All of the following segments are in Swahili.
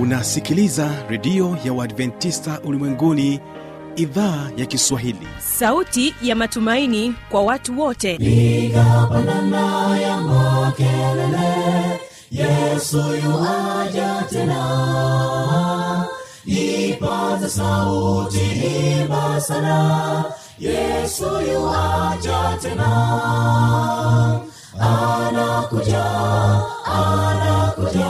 unasikiliza redio ya uadventista ulimwenguni idhaa ya kiswahili. Sauti ya matumaini kwa watu wote. Igapanana ya makelele yesu yuaja tena. Ipata sauti imba sana yesu yuaja tena. Anakuja anakuja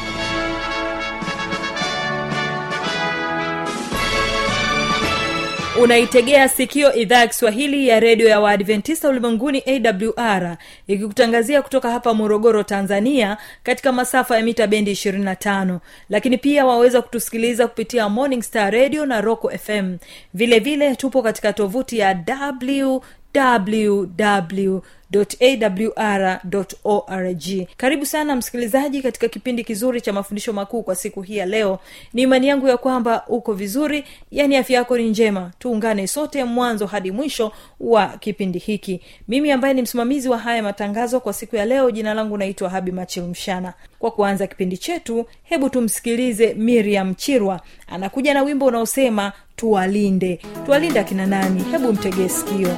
unaitegea sikio idhaa ya kiswahili ya redio ya waadventista ulimwenguni awr ikikutangazia kutoka hapa morogoro tanzania katika masafa ya mita bendi 25 lakini pia waweza kutusikiliza kupitia morning star radio na roco fm vile vile tupo katika tovuti ya www awr karibu sana msikilizaji katika kipindi kizuri cha mafundisho makuu kwa siku hii ya leo. Ni imani yangu ya kwamba uko vizuri yani afya yako ni njema. Tuungane sote mwanzo hadi mwisho wa kipindi hiki. Mimi ambaye ni msimamizi wa haya matangazo kwa siku ya leo jina langu naitwa habi machil mshana. Kwa kuanza kipindi chetu hebu tumsikilize miriam chirwa. Anakuja na wimbo unaosema tuwalinde. Tuwalinde akina nani? Hebu mtegee sikio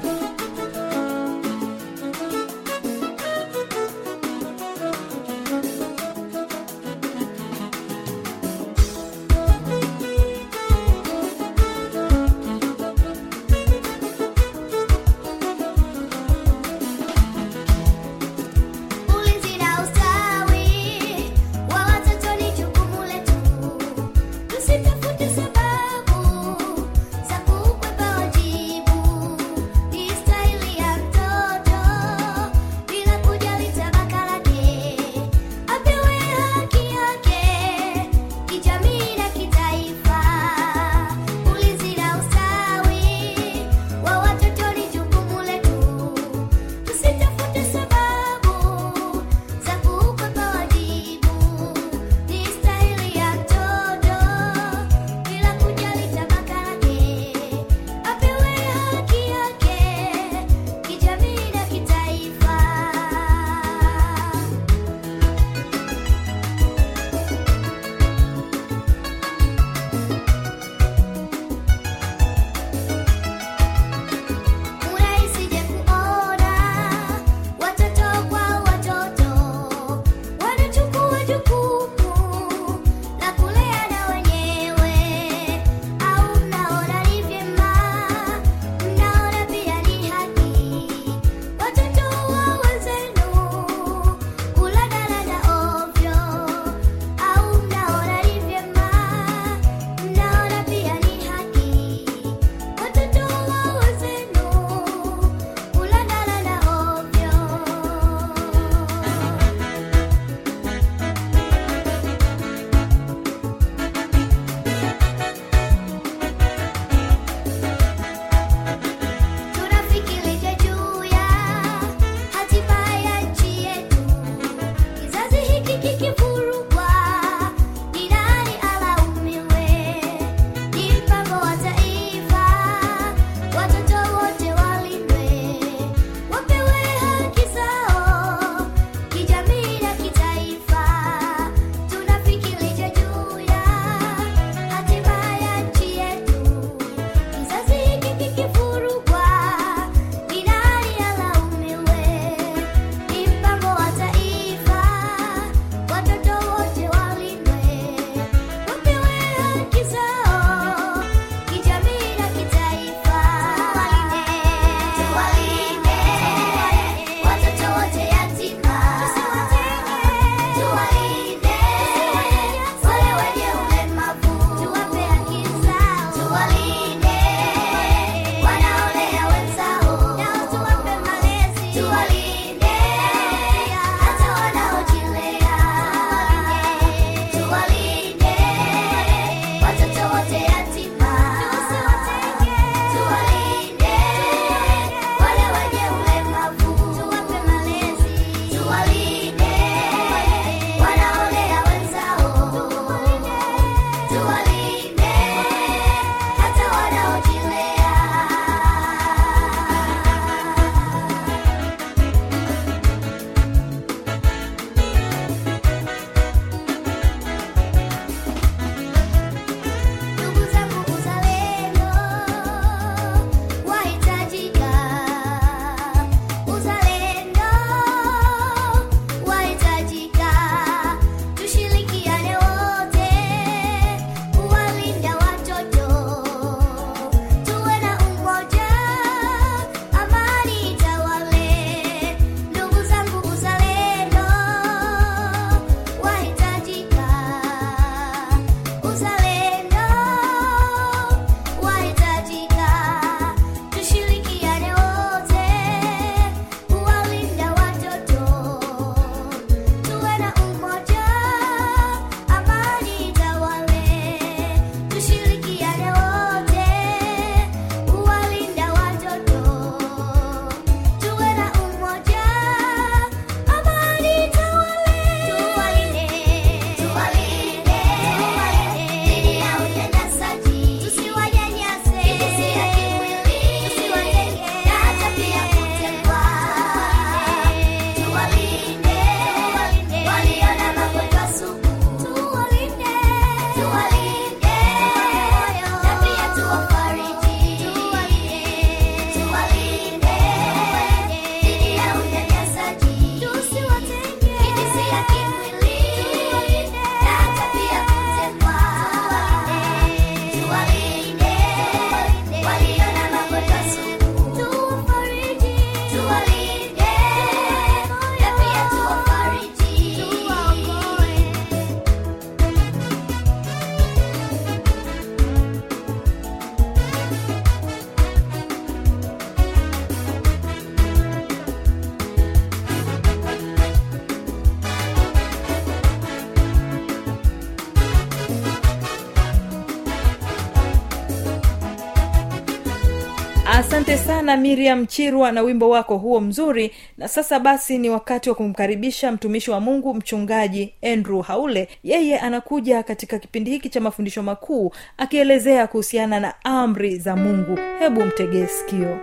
asante sana miriam chirwa na wimbo wako huo mzuri. Na sasa basi ni wakati wa kumkaribisha mtumishi wa mungu mchungaji andrew haule. Yeye anakuja katika kipindi hiki cha mafundisho makuu akielezea kuhusiana na amri za mungu. Hebu mtegee sikio.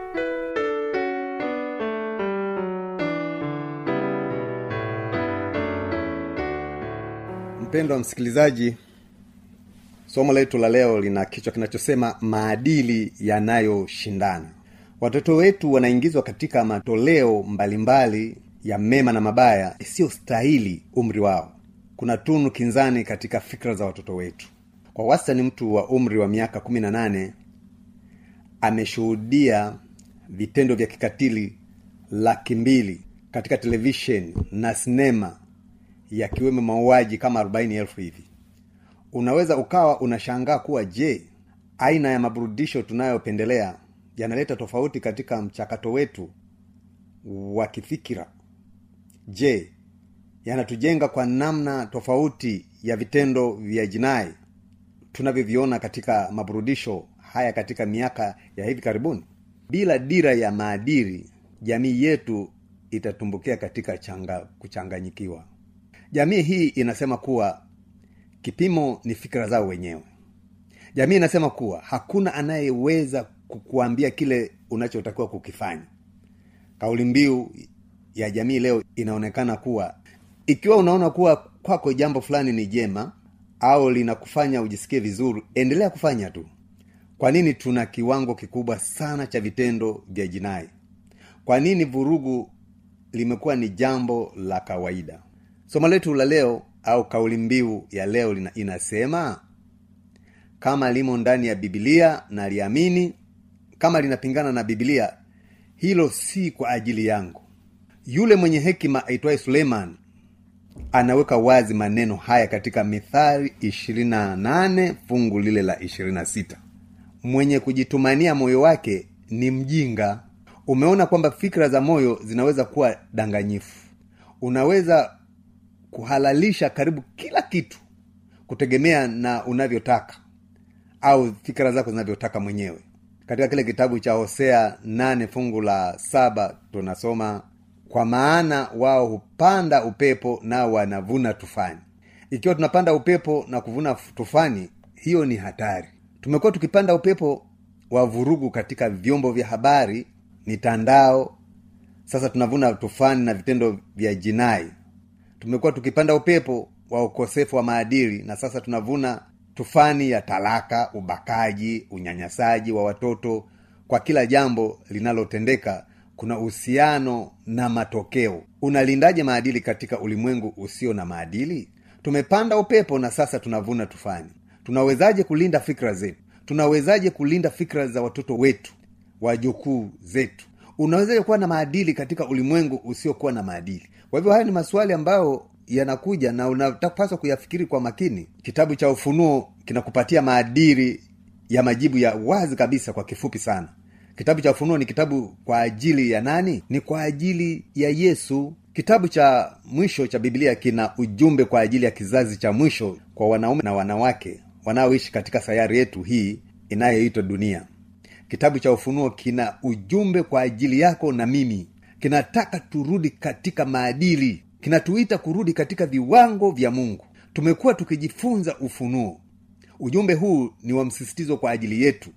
Mpendwa msikilizaji somo letu la leo lina kichwa kinachosema maadili yanayoshindana watoto wetu wanaingizwa katika matoleo mbalimbali ya mema na mabaya isiyostahili umri wao. Kuna tunu kinzani katika fikra za watoto wetu. Kwa wastani mtu wa umri wa miaka kumi na nane ameshuhudia vitendo vya kikatili laki mbili katika televisheni na sinema yakiwemo mauaji kama arobaini elfu hivi. Unaweza ukawa unashangaa kuwa je aina ya maburudisho tunayopendelea yanaleta tofauti katika mchakato wetu wa kifikira. Je yanatujenga kwa namna tofauti ya vitendo vya jinai tunavyoviona katika maburudisho haya katika miaka ya hivi karibuni? Bila dira ya maadili jamii yetu itatumbukia katika changa, kuchanganyikiwa. Jamii hii inasema kuwa kipimo ni fikira zao wenyewe. Jamii inasema kuwa hakuna anayeweza kukuambia kile unachotakiwa kukifanya. Kauli mbiu ya jamii leo inaonekana kuwa ikiwa unaona kuwa kwako jambo fulani ni jema au linakufanya ujisikie vizuri endelea kufanya tu. Kwa nini tuna kiwango kikubwa sana cha vitendo vya jinai? Kwa nini vurugu limekuwa ni jambo la kawaida? Somo letu la leo au kauli mbiu ya leo inasema kama limo ndani ya bibilia na liamini kama linapingana na bibilia hilo si kwa ajili yangu. Yule mwenye hekima aitwaye suleiman anaweka wazi maneno haya katika mithari 28 fungu lile la 26 mwenye kujitumania moyo wake ni mjinga. Umeona kwamba fikra za moyo zinaweza kuwa danganyifu. Unaweza kuhalalisha karibu kila kitu kutegemea na unavyotaka au fikira zako zinavyotaka mwenyewe katika kile kitabu cha hosea nane fungu la saba tunasoma kwa maana wao hupanda upepo nao wanavuna tufani. Ikiwa tunapanda upepo na kuvuna tufani hiyo ni hatari. Tumekuwa tukipanda upepo wa vurugu katika vyombo vya habari mitandao. Sasa tunavuna tufani na vitendo vya jinai. Tumekuwa tukipanda upepo wa ukosefu wa maadili na sasa tunavuna tufani ya talaka ubakaji unyanyasaji wa watoto. Kwa kila jambo linalotendeka kuna uhusiano na matokeo. Unalindaje maadili katika ulimwengu usio na maadili? Tumepanda upepo na sasa tunavuna tufani. Tunawezaje kulinda fikra zetu? Tunawezaje kulinda fikra za watoto wetu wajukuu zetu? Unawezaje kuwa na maadili katika ulimwengu usiokuwa na maadili? Kwa hivyo haya ni maswali ambayo yanakuja na unapaswa kuyafikiri kwa makini. Kitabu cha ufunuo kinakupatia maadili ya majibu ya wazi kabisa kwa kifupi sana. Kitabu cha ufunuo ni kitabu kwa ajili ya nani? Ni kwa ajili ya yesu. Kitabu cha mwisho cha biblia kina ujumbe kwa ajili ya kizazi cha mwisho kwa wanaume na wanawake wanaoishi katika sayari yetu hii inayoitwa dunia. Kitabu cha ufunuo kina ujumbe kwa ajili yako na mimi. Kinataka turudi katika maadili kinatuita kurudi katika viwango vya mungu. Tumekuwa tukijifunza ufunuo. Ujumbe huu ni wa msisitizo kwa ajili yetu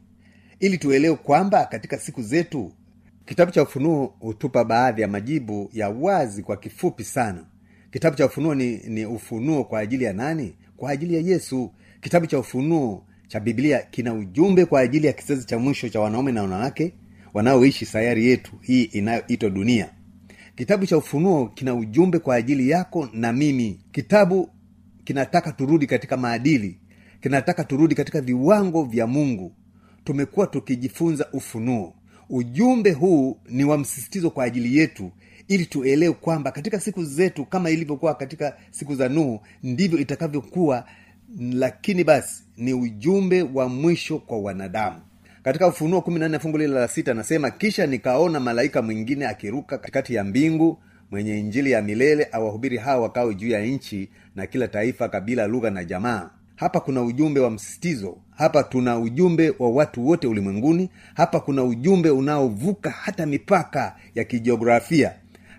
ili tuelewe kwamba katika siku zetu kitabu cha ufunuo hutupa baadhi ya majibu ya wazi kwa kifupi sana. Kitabu cha ufunuo ni, ni ufunuo kwa ajili ya nani? Kwa ajili ya yesu. Kitabu cha ufunuo cha biblia kina ujumbe kwa ajili ya kizazi cha mwisho cha wanaume na wanawake wanaoishi sayari yetu hii inayoitwa dunia kitabu cha ufunuo kina ujumbe kwa ajili yako na mimi. Kitabu kinataka turudi katika maadili kinataka turudi katika viwango vya mungu. Tumekuwa tukijifunza ufunuo. Ujumbe huu ni wa msisitizo kwa ajili yetu ili tuelewe kwamba katika siku zetu kama ilivyokuwa katika siku za nuhu ndivyo itakavyokuwa lakini basi ni ujumbe wa mwisho kwa wanadamu katika ufunuo kumi na nne fungu lile la sita anasema kisha nikaona malaika mwingine akiruka katikati ya mbingu mwenye injili ya milele awahubiri hawa wakawe juu ya nchi na kila taifa kabila lugha na jamaa. Hapa kuna ujumbe wa msisitizo. Hapa tuna ujumbe wa watu wote ulimwenguni. Hapa kuna ujumbe unaovuka hata mipaka ya kijiografia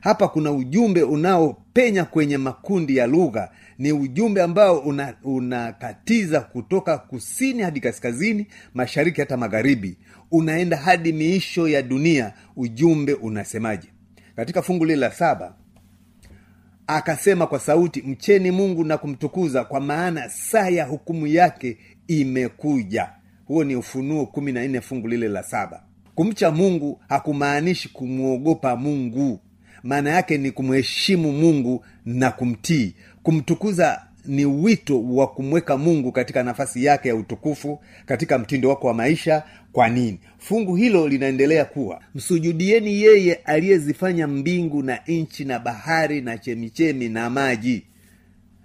hapa kuna ujumbe unaopenya kwenye makundi ya lugha. Ni ujumbe ambao unakatiza una kutoka kusini hadi kaskazini mashariki hata magharibi. Unaenda hadi miisho ya dunia. Ujumbe unasemaje? Katika fungu lile la saba akasema kwa sauti mcheni mungu na kumtukuza kwa maana saa ya hukumu yake imekuja. Huo ni ufunuo kumi na nne fungu lile la saba. Kumcha mungu hakumaanishi kumwogopa mungu maana yake ni kumheshimu mungu na kumtii. Kumtukuza ni wito wa kumweka mungu katika nafasi yake ya utukufu katika mtindo wako wa maisha. Kwa nini? Fungu hilo linaendelea kuwa msujudieni yeye aliyezifanya mbingu na nchi na bahari na chemichemi na maji.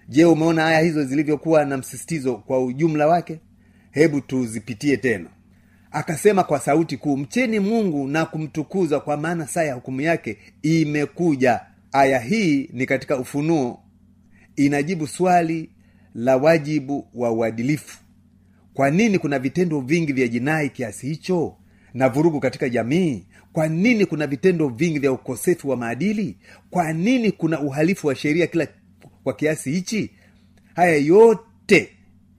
Je umeona haya hizo zilivyokuwa na msisitizo kwa ujumla wake? Hebu tuzipitie tena akasema kwa sauti kuu mcheni mungu na kumtukuza kwa maana saa ya hukumu yake imekuja. Aya hii ni katika ufunuo. Inajibu swali la wajibu wa uadilifu. Kwa nini kuna vitendo vingi vya jinai kiasi hicho na vurugu katika jamii? Kwa nini kuna vitendo vingi vya ukosefu wa maadili? Kwa nini kuna uhalifu wa sheria kila kwa kiasi hichi? Haya yote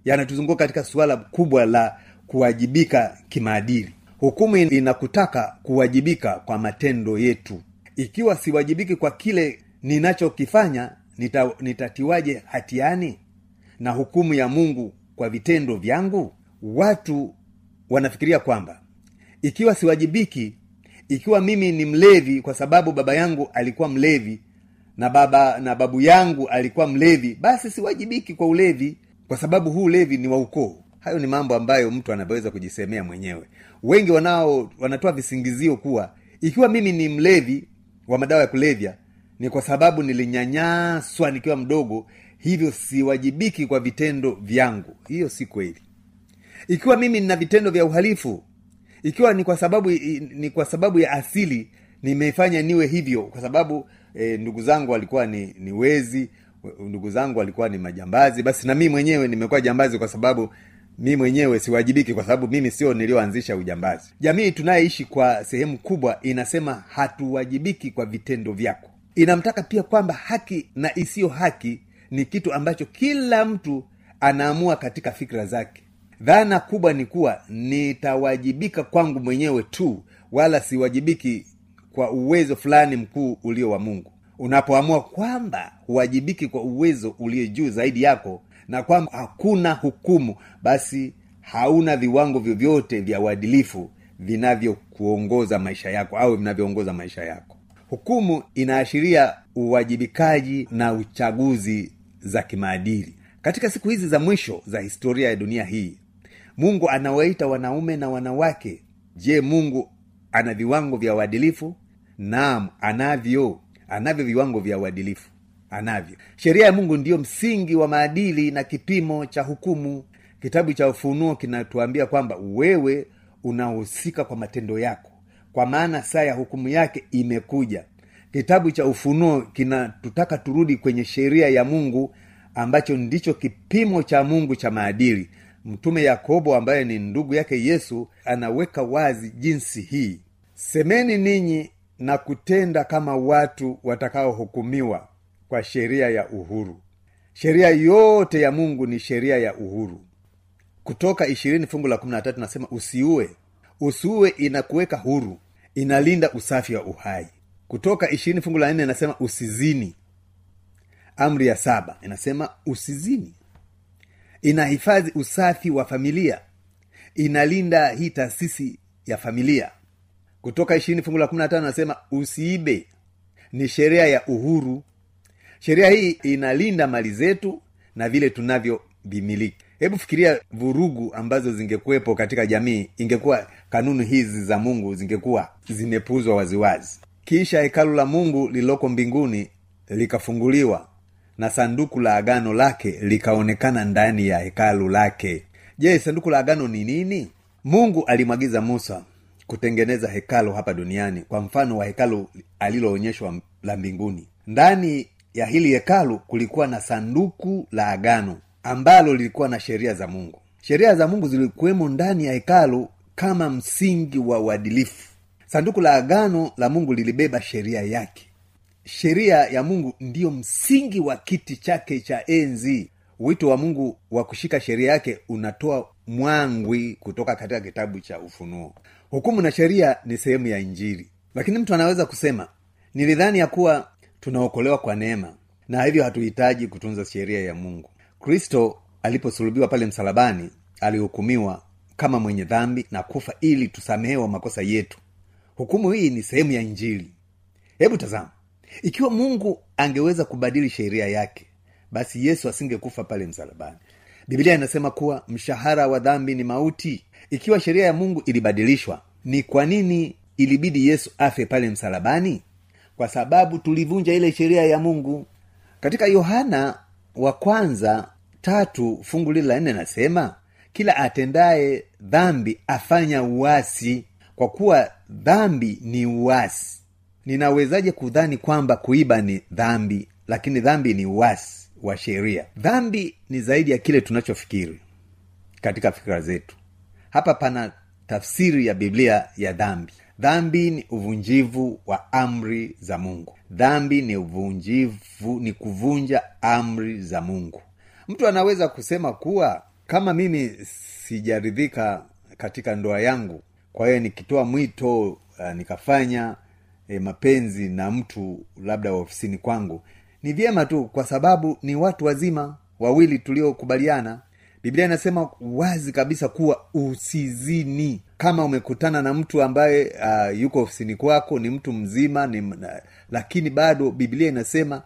yanatuzunguka katika suala kubwa la kuwajibika kimaadili. Hukumu inakutaka kuwajibika kwa matendo yetu. Ikiwa siwajibiki kwa kile ninachokifanya nita, nitatiwaje hatiani? Na hukumu ya mungu kwa vitendo vyangu? Watu wanafikiria kwamba ikiwa siwajibiki ikiwa mimi ni mlevi kwa sababu baba yangu alikuwa mlevi na baba na babu yangu alikuwa mlevi basi siwajibiki kwa ulevi kwa sababu huu ulevi ni wa ukoo hayo ni mambo ambayo mtu anaweza kujisemea mwenyewe. Wengi wanao wanatoa visingizio kuwa ikiwa mimi ni mlevi wa madawa ya kulevya ni kwa sababu nilinyanyaswa nikiwa mdogo hivyo siwajibiki kwa vitendo vyangu. Hiyo si kweli. Ikiwa mimi nina vitendo vya uhalifu ikiwa ni kwa sababu ni kwa sababu ya asili nimefanya niwe hivyo kwa sababu e, ndugu zangu walikuwa ni, ni wezi ndugu zangu walikuwa ni majambazi basi na mii mwenyewe nimekuwa jambazi kwa sababu mi mwenyewe siwajibiki kwa sababu mimi sio niliyoanzisha ujambazi. Jamii tunayeishi kwa sehemu kubwa inasema hatuwajibiki kwa vitendo vyako. Inamtaka pia kwamba haki na isiyo haki ni kitu ambacho kila mtu anaamua katika fikra zake. Dhana kubwa ni kuwa nitawajibika kwangu mwenyewe tu wala siwajibiki kwa uwezo fulani mkuu ulio wa mungu. Unapoamua kwamba huwajibiki kwa uwezo ulio juu zaidi yako na kwamba hakuna hukumu basi hauna viwango vyovyote vya uadilifu vinavyokuongoza maisha yako au vinavyoongoza maisha yako. Hukumu inaashiria uwajibikaji na uchaguzi za kimaadili. Katika siku hizi za mwisho za historia ya dunia hii mungu anawaita wanaume na wanawake. Je mungu ana viwango vya uadilifu? Naam anavyo. Anavyo viwango vya uadilifu anavyo. Sheria ya mungu ndiyo msingi wa maadili na kipimo cha hukumu. Kitabu cha ufunuo kinatuambia kwamba wewe unahusika kwa matendo yako kwa maana saa ya hukumu yake imekuja. Kitabu cha ufunuo kinatutaka turudi kwenye sheria ya mungu ambacho ndicho kipimo cha mungu cha maadili. Mtume yakobo ambaye ni ndugu yake yesu anaweka wazi jinsi hii. Semeni ninyi na kutenda kama watu watakaohukumiwa kwa sheria ya uhuru. Sheria yote ya mungu ni sheria ya uhuru. Kutoka ishirini fungu la kumi na tatu nasema usiue. Usiue inakuweka huru. Inalinda usafi wa uhai. Kutoka ishirini fungu la nne inasema usizini. Amri ya saba inasema usizini. Inahifadhi usafi wa familia. Inalinda hii taasisi ya familia. Kutoka ishirini fungu la kumi na tano nasema usiibe. Ni sheria ya uhuru sheria hii inalinda mali zetu na vile tunavyovimiliki. Hebu fikiria vurugu ambazo zingekuwepo katika jamii ingekuwa kanuni hizi za mungu zingekuwa zimepuuzwa waziwazi. Kisha hekalu la mungu lililoko mbinguni likafunguliwa na sanduku la agano lake likaonekana ndani ya hekalu lake. Je sanduku la agano ni nini? Mungu alimwagiza musa kutengeneza hekalu hapa duniani kwa mfano wa hekalu aliloonyeshwa la mbinguni. Ndani ya hili hekalu kulikuwa na sanduku la agano ambalo lilikuwa na sheria za mungu. Sheria za mungu zilikuwemo ndani ya hekalu kama msingi wa uadilifu. Sanduku la agano la mungu lilibeba sheria yake. Sheria ya mungu ndiyo msingi wa kiti chake cha enzi. Wito wa mungu wa kushika sheria yake unatoa mwangwi kutoka katika kitabu cha ufunuo. Hukumu na sheria ni sehemu ya injili. Lakini mtu anaweza kusema nilidhani ya kuwa tunaokolewa kwa neema na hivyo hatuhitaji kutunza sheria ya mungu. Kristo aliposulubiwa pale msalabani alihukumiwa kama mwenye dhambi na kufa ili tusamehewa makosa yetu. Hukumu hii ni sehemu ya injili. Hebu tazama ikiwa mungu angeweza kubadili sheria yake basi yesu asingekufa pale msalabani. Biblia inasema kuwa mshahara wa dhambi ni mauti. Ikiwa sheria ya mungu ilibadilishwa ni kwa nini ilibidi yesu afe pale msalabani kwa sababu tulivunja ile sheria ya mungu. Katika yohana wa kwanza tatu fungu lile la nne nasema kila atendaye dhambi afanya uasi kwa kuwa dhambi ni uasi. Ninawezaje kudhani kwamba kuiba ni dhambi? Lakini dhambi ni uasi wa sheria. Dhambi ni zaidi ya kile tunachofikiri katika fikira zetu. Hapa pana tafsiri ya biblia ya dhambi dhambi ni uvunjivu wa amri za mungu. Dhambi ni uvunjivu ni kuvunja amri za mungu. Mtu anaweza kusema kuwa kama mimi sijaridhika katika ndoa yangu kwa hiyo nikitoa mwito uh, nikafanya e, mapenzi na mtu labda wa ofisini kwangu ni vyema tu kwa sababu ni watu wazima wawili tuliokubaliana. Biblia inasema wazi kabisa kuwa usizini kama umekutana na mtu ambaye uh, yuko ofisini kwako ni mtu mzima ni, na, lakini bado biblia inasema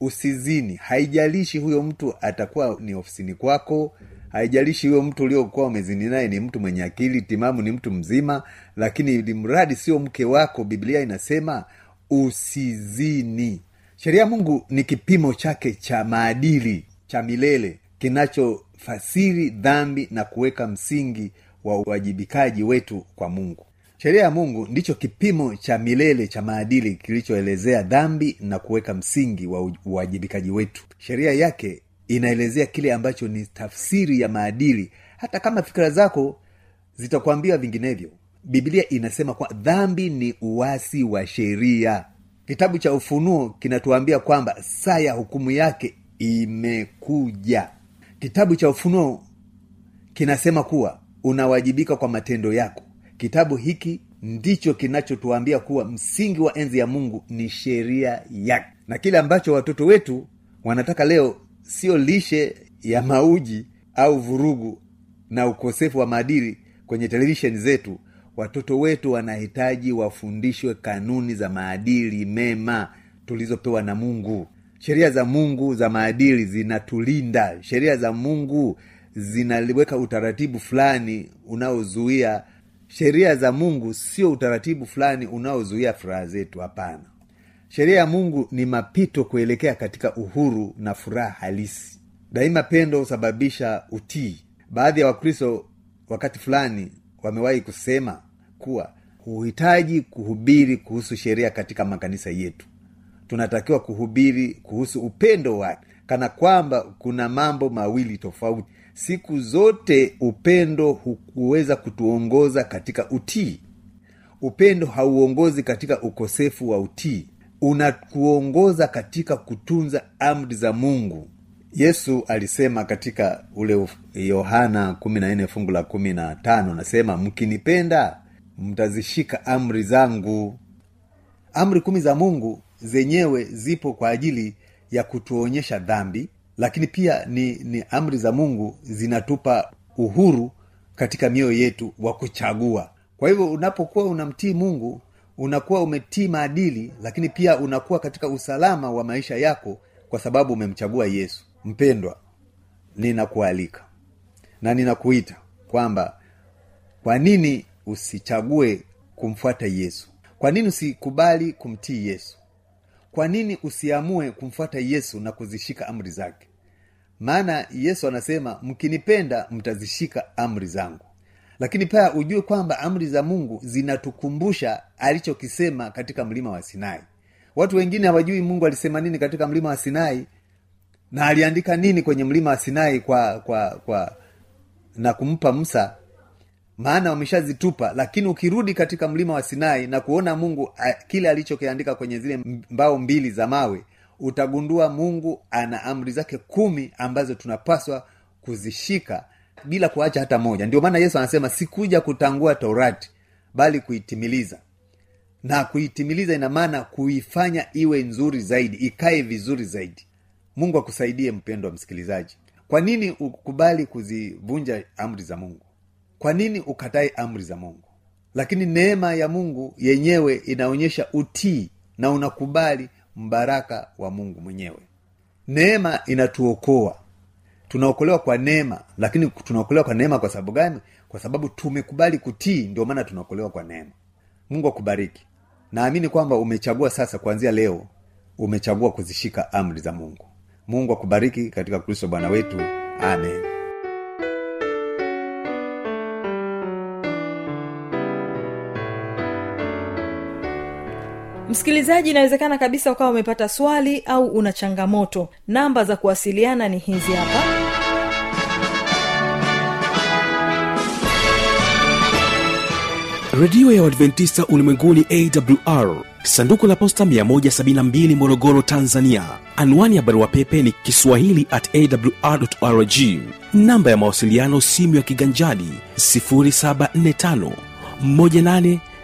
usizini. Haijalishi huyo mtu atakuwa ni ofisini kwako haijalishi huyo mtu uliokuwa umezini naye ni mtu mwenye akili timamu ni mtu mzima lakini limradi sio mke wako biblia inasema usizini. Sheria mungu ni kipimo chake cha maadili cha milele kinachofasiri dhambi na kuweka msingi wa uwajibikaji wetu kwa mungu. Sheria ya mungu ndicho kipimo cha milele cha maadili kilichoelezea dhambi na kuweka msingi wa uwajibikaji wetu. Sheria yake inaelezea kile ambacho ni tafsiri ya maadili. Hata kama fikira zako zitakwambia vinginevyo biblia inasema kwa dhambi ni uwasi wa sheria. Kitabu cha ufunuo kinatuambia kwamba saa ya hukumu yake imekuja. Kitabu cha ufunuo kinasema kuwa unawajibika kwa matendo yako. Kitabu hiki ndicho kinachotuambia kuwa msingi wa enzi ya mungu ni sheria yake. Na kile ambacho watoto wetu wanataka leo sio lishe ya mauji au vurugu na ukosefu wa maadili kwenye televisheni zetu. Watoto wetu wanahitaji wafundishwe kanuni za maadili mema tulizopewa na mungu. Sheria za mungu za maadili zinatulinda. Sheria za mungu zinaliweka utaratibu fulani unaozuia sheria za mungu sio utaratibu fulani unaozuia furaha zetu hapana. Sheria ya mungu ni mapito kuelekea katika uhuru na furaha halisi. Daima pendo husababisha utii. Baadhi ya wakristo wakati fulani wamewahi kusema kuwa huhitaji kuhubiri kuhusu sheria katika makanisa yetu. Tunatakiwa kuhubiri kuhusu upendo wake kana kwamba kuna mambo mawili tofauti siku zote upendo hukuweza kutuongoza katika utii. Upendo hauongozi katika ukosefu wa utii. Unakuongoza katika kutunza amri za mungu. Yesu alisema katika ule yohana fungu la kumi nasema mkinipenda mtazishika amri zangu. Amri kumi za mungu zenyewe zipo kwa ajili ya kutuonyesha dhambi lakini pia ni, ni amri za mungu zinatupa uhuru katika mioyo yetu wa kuchagua. Kwa hivyo unapokuwa unamtii mungu unakuwa umetii maadili lakini pia unakuwa katika usalama wa maisha yako kwa sababu umemchagua yesu. Mpendwa ninakualika na ninakuita kwamba kwa nini usichague kumfuata yesu? Kwa nini usikubali kumtii yesu? Kwa nini usiamue kumfuata yesu na kuzishika amri zake maana yesu anasema mkinipenda mtazishika amri zangu. Lakini pia ujue kwamba amri za mungu zinatukumbusha alichokisema katika mlima wa sinai. Watu wengine hawajui mungu alisema nini katika mlima wa sinai na aliandika nini kwenye mlima wa sinai kwa kwa kwa na kumpa msa maana wameshazitupa lakini ukirudi katika mlima wa sinai na kuona mungu a, kile alichokiandika kwenye zile mbao mbili za mawe utagundua mungu ana amri zake kumi ambazo tunapaswa kuzishika bila kuacha hata moja. Ndio maana yesu anasema sikuja kutangua torati bali kuitimiliza. Na kuitimiliza ina maana kuifanya iwe nzuri zaidi ikae vizuri zaidi. Mungu akusaidie mpendo wa msikilizaji. Kwa nini ukubali kuzivunja amri za mungu? Kwa nini ukatae amri za mungu? Lakini neema ya mungu yenyewe inaonyesha utii na unakubali mbaraka wa mungu mwenyewe. Neema inatuokoa. Tunaokolewa kwa neema lakini tunaokolewa kwa neema kwa sababu gani? Kwa sababu tumekubali kutii ndio maana tunaokolewa kwa neema. Mungu akubariki. Naamini kwamba umechagua sasa kuanzia leo umechagua kuzishika amri za mungu. Mungu akubariki katika kristo bwana wetu. Amen msikilizaji inawezekana kabisa ukawa umepata swali au una changamoto. Namba za kuwasiliana ni hizi hapa. Redio ya uadventista ulimwenguni awr sanduku la posta 172 morogoro tanzania. Anwani ya barua pepe ni kiswahili at awrrg namba ya mawasiliano simu ya kiganjadi 745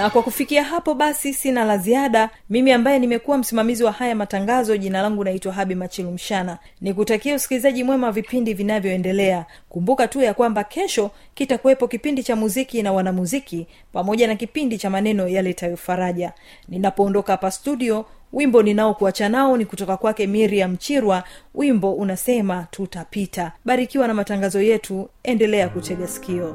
na kwa kufikia hapo basi sina la ziada. Mimi ambaye nimekuwa msimamizi wa haya matangazo jina langu naitwa habi machilumshana nikutakia usikilizaji mwema wa vipindi vinavyoendelea. Kumbuka tu ya kwamba kesho kitakuwepo kipindi cha muziki na wanamuziki pamoja na kipindi cha maneno yaletayo faraja. Ninapoondoka hapa studio wimbo ninaokuacha nao ni kutoka kwake miriam chirwa. Wimbo unasema tutapita. Barikiwa na matangazo yetu endelea kutega sikio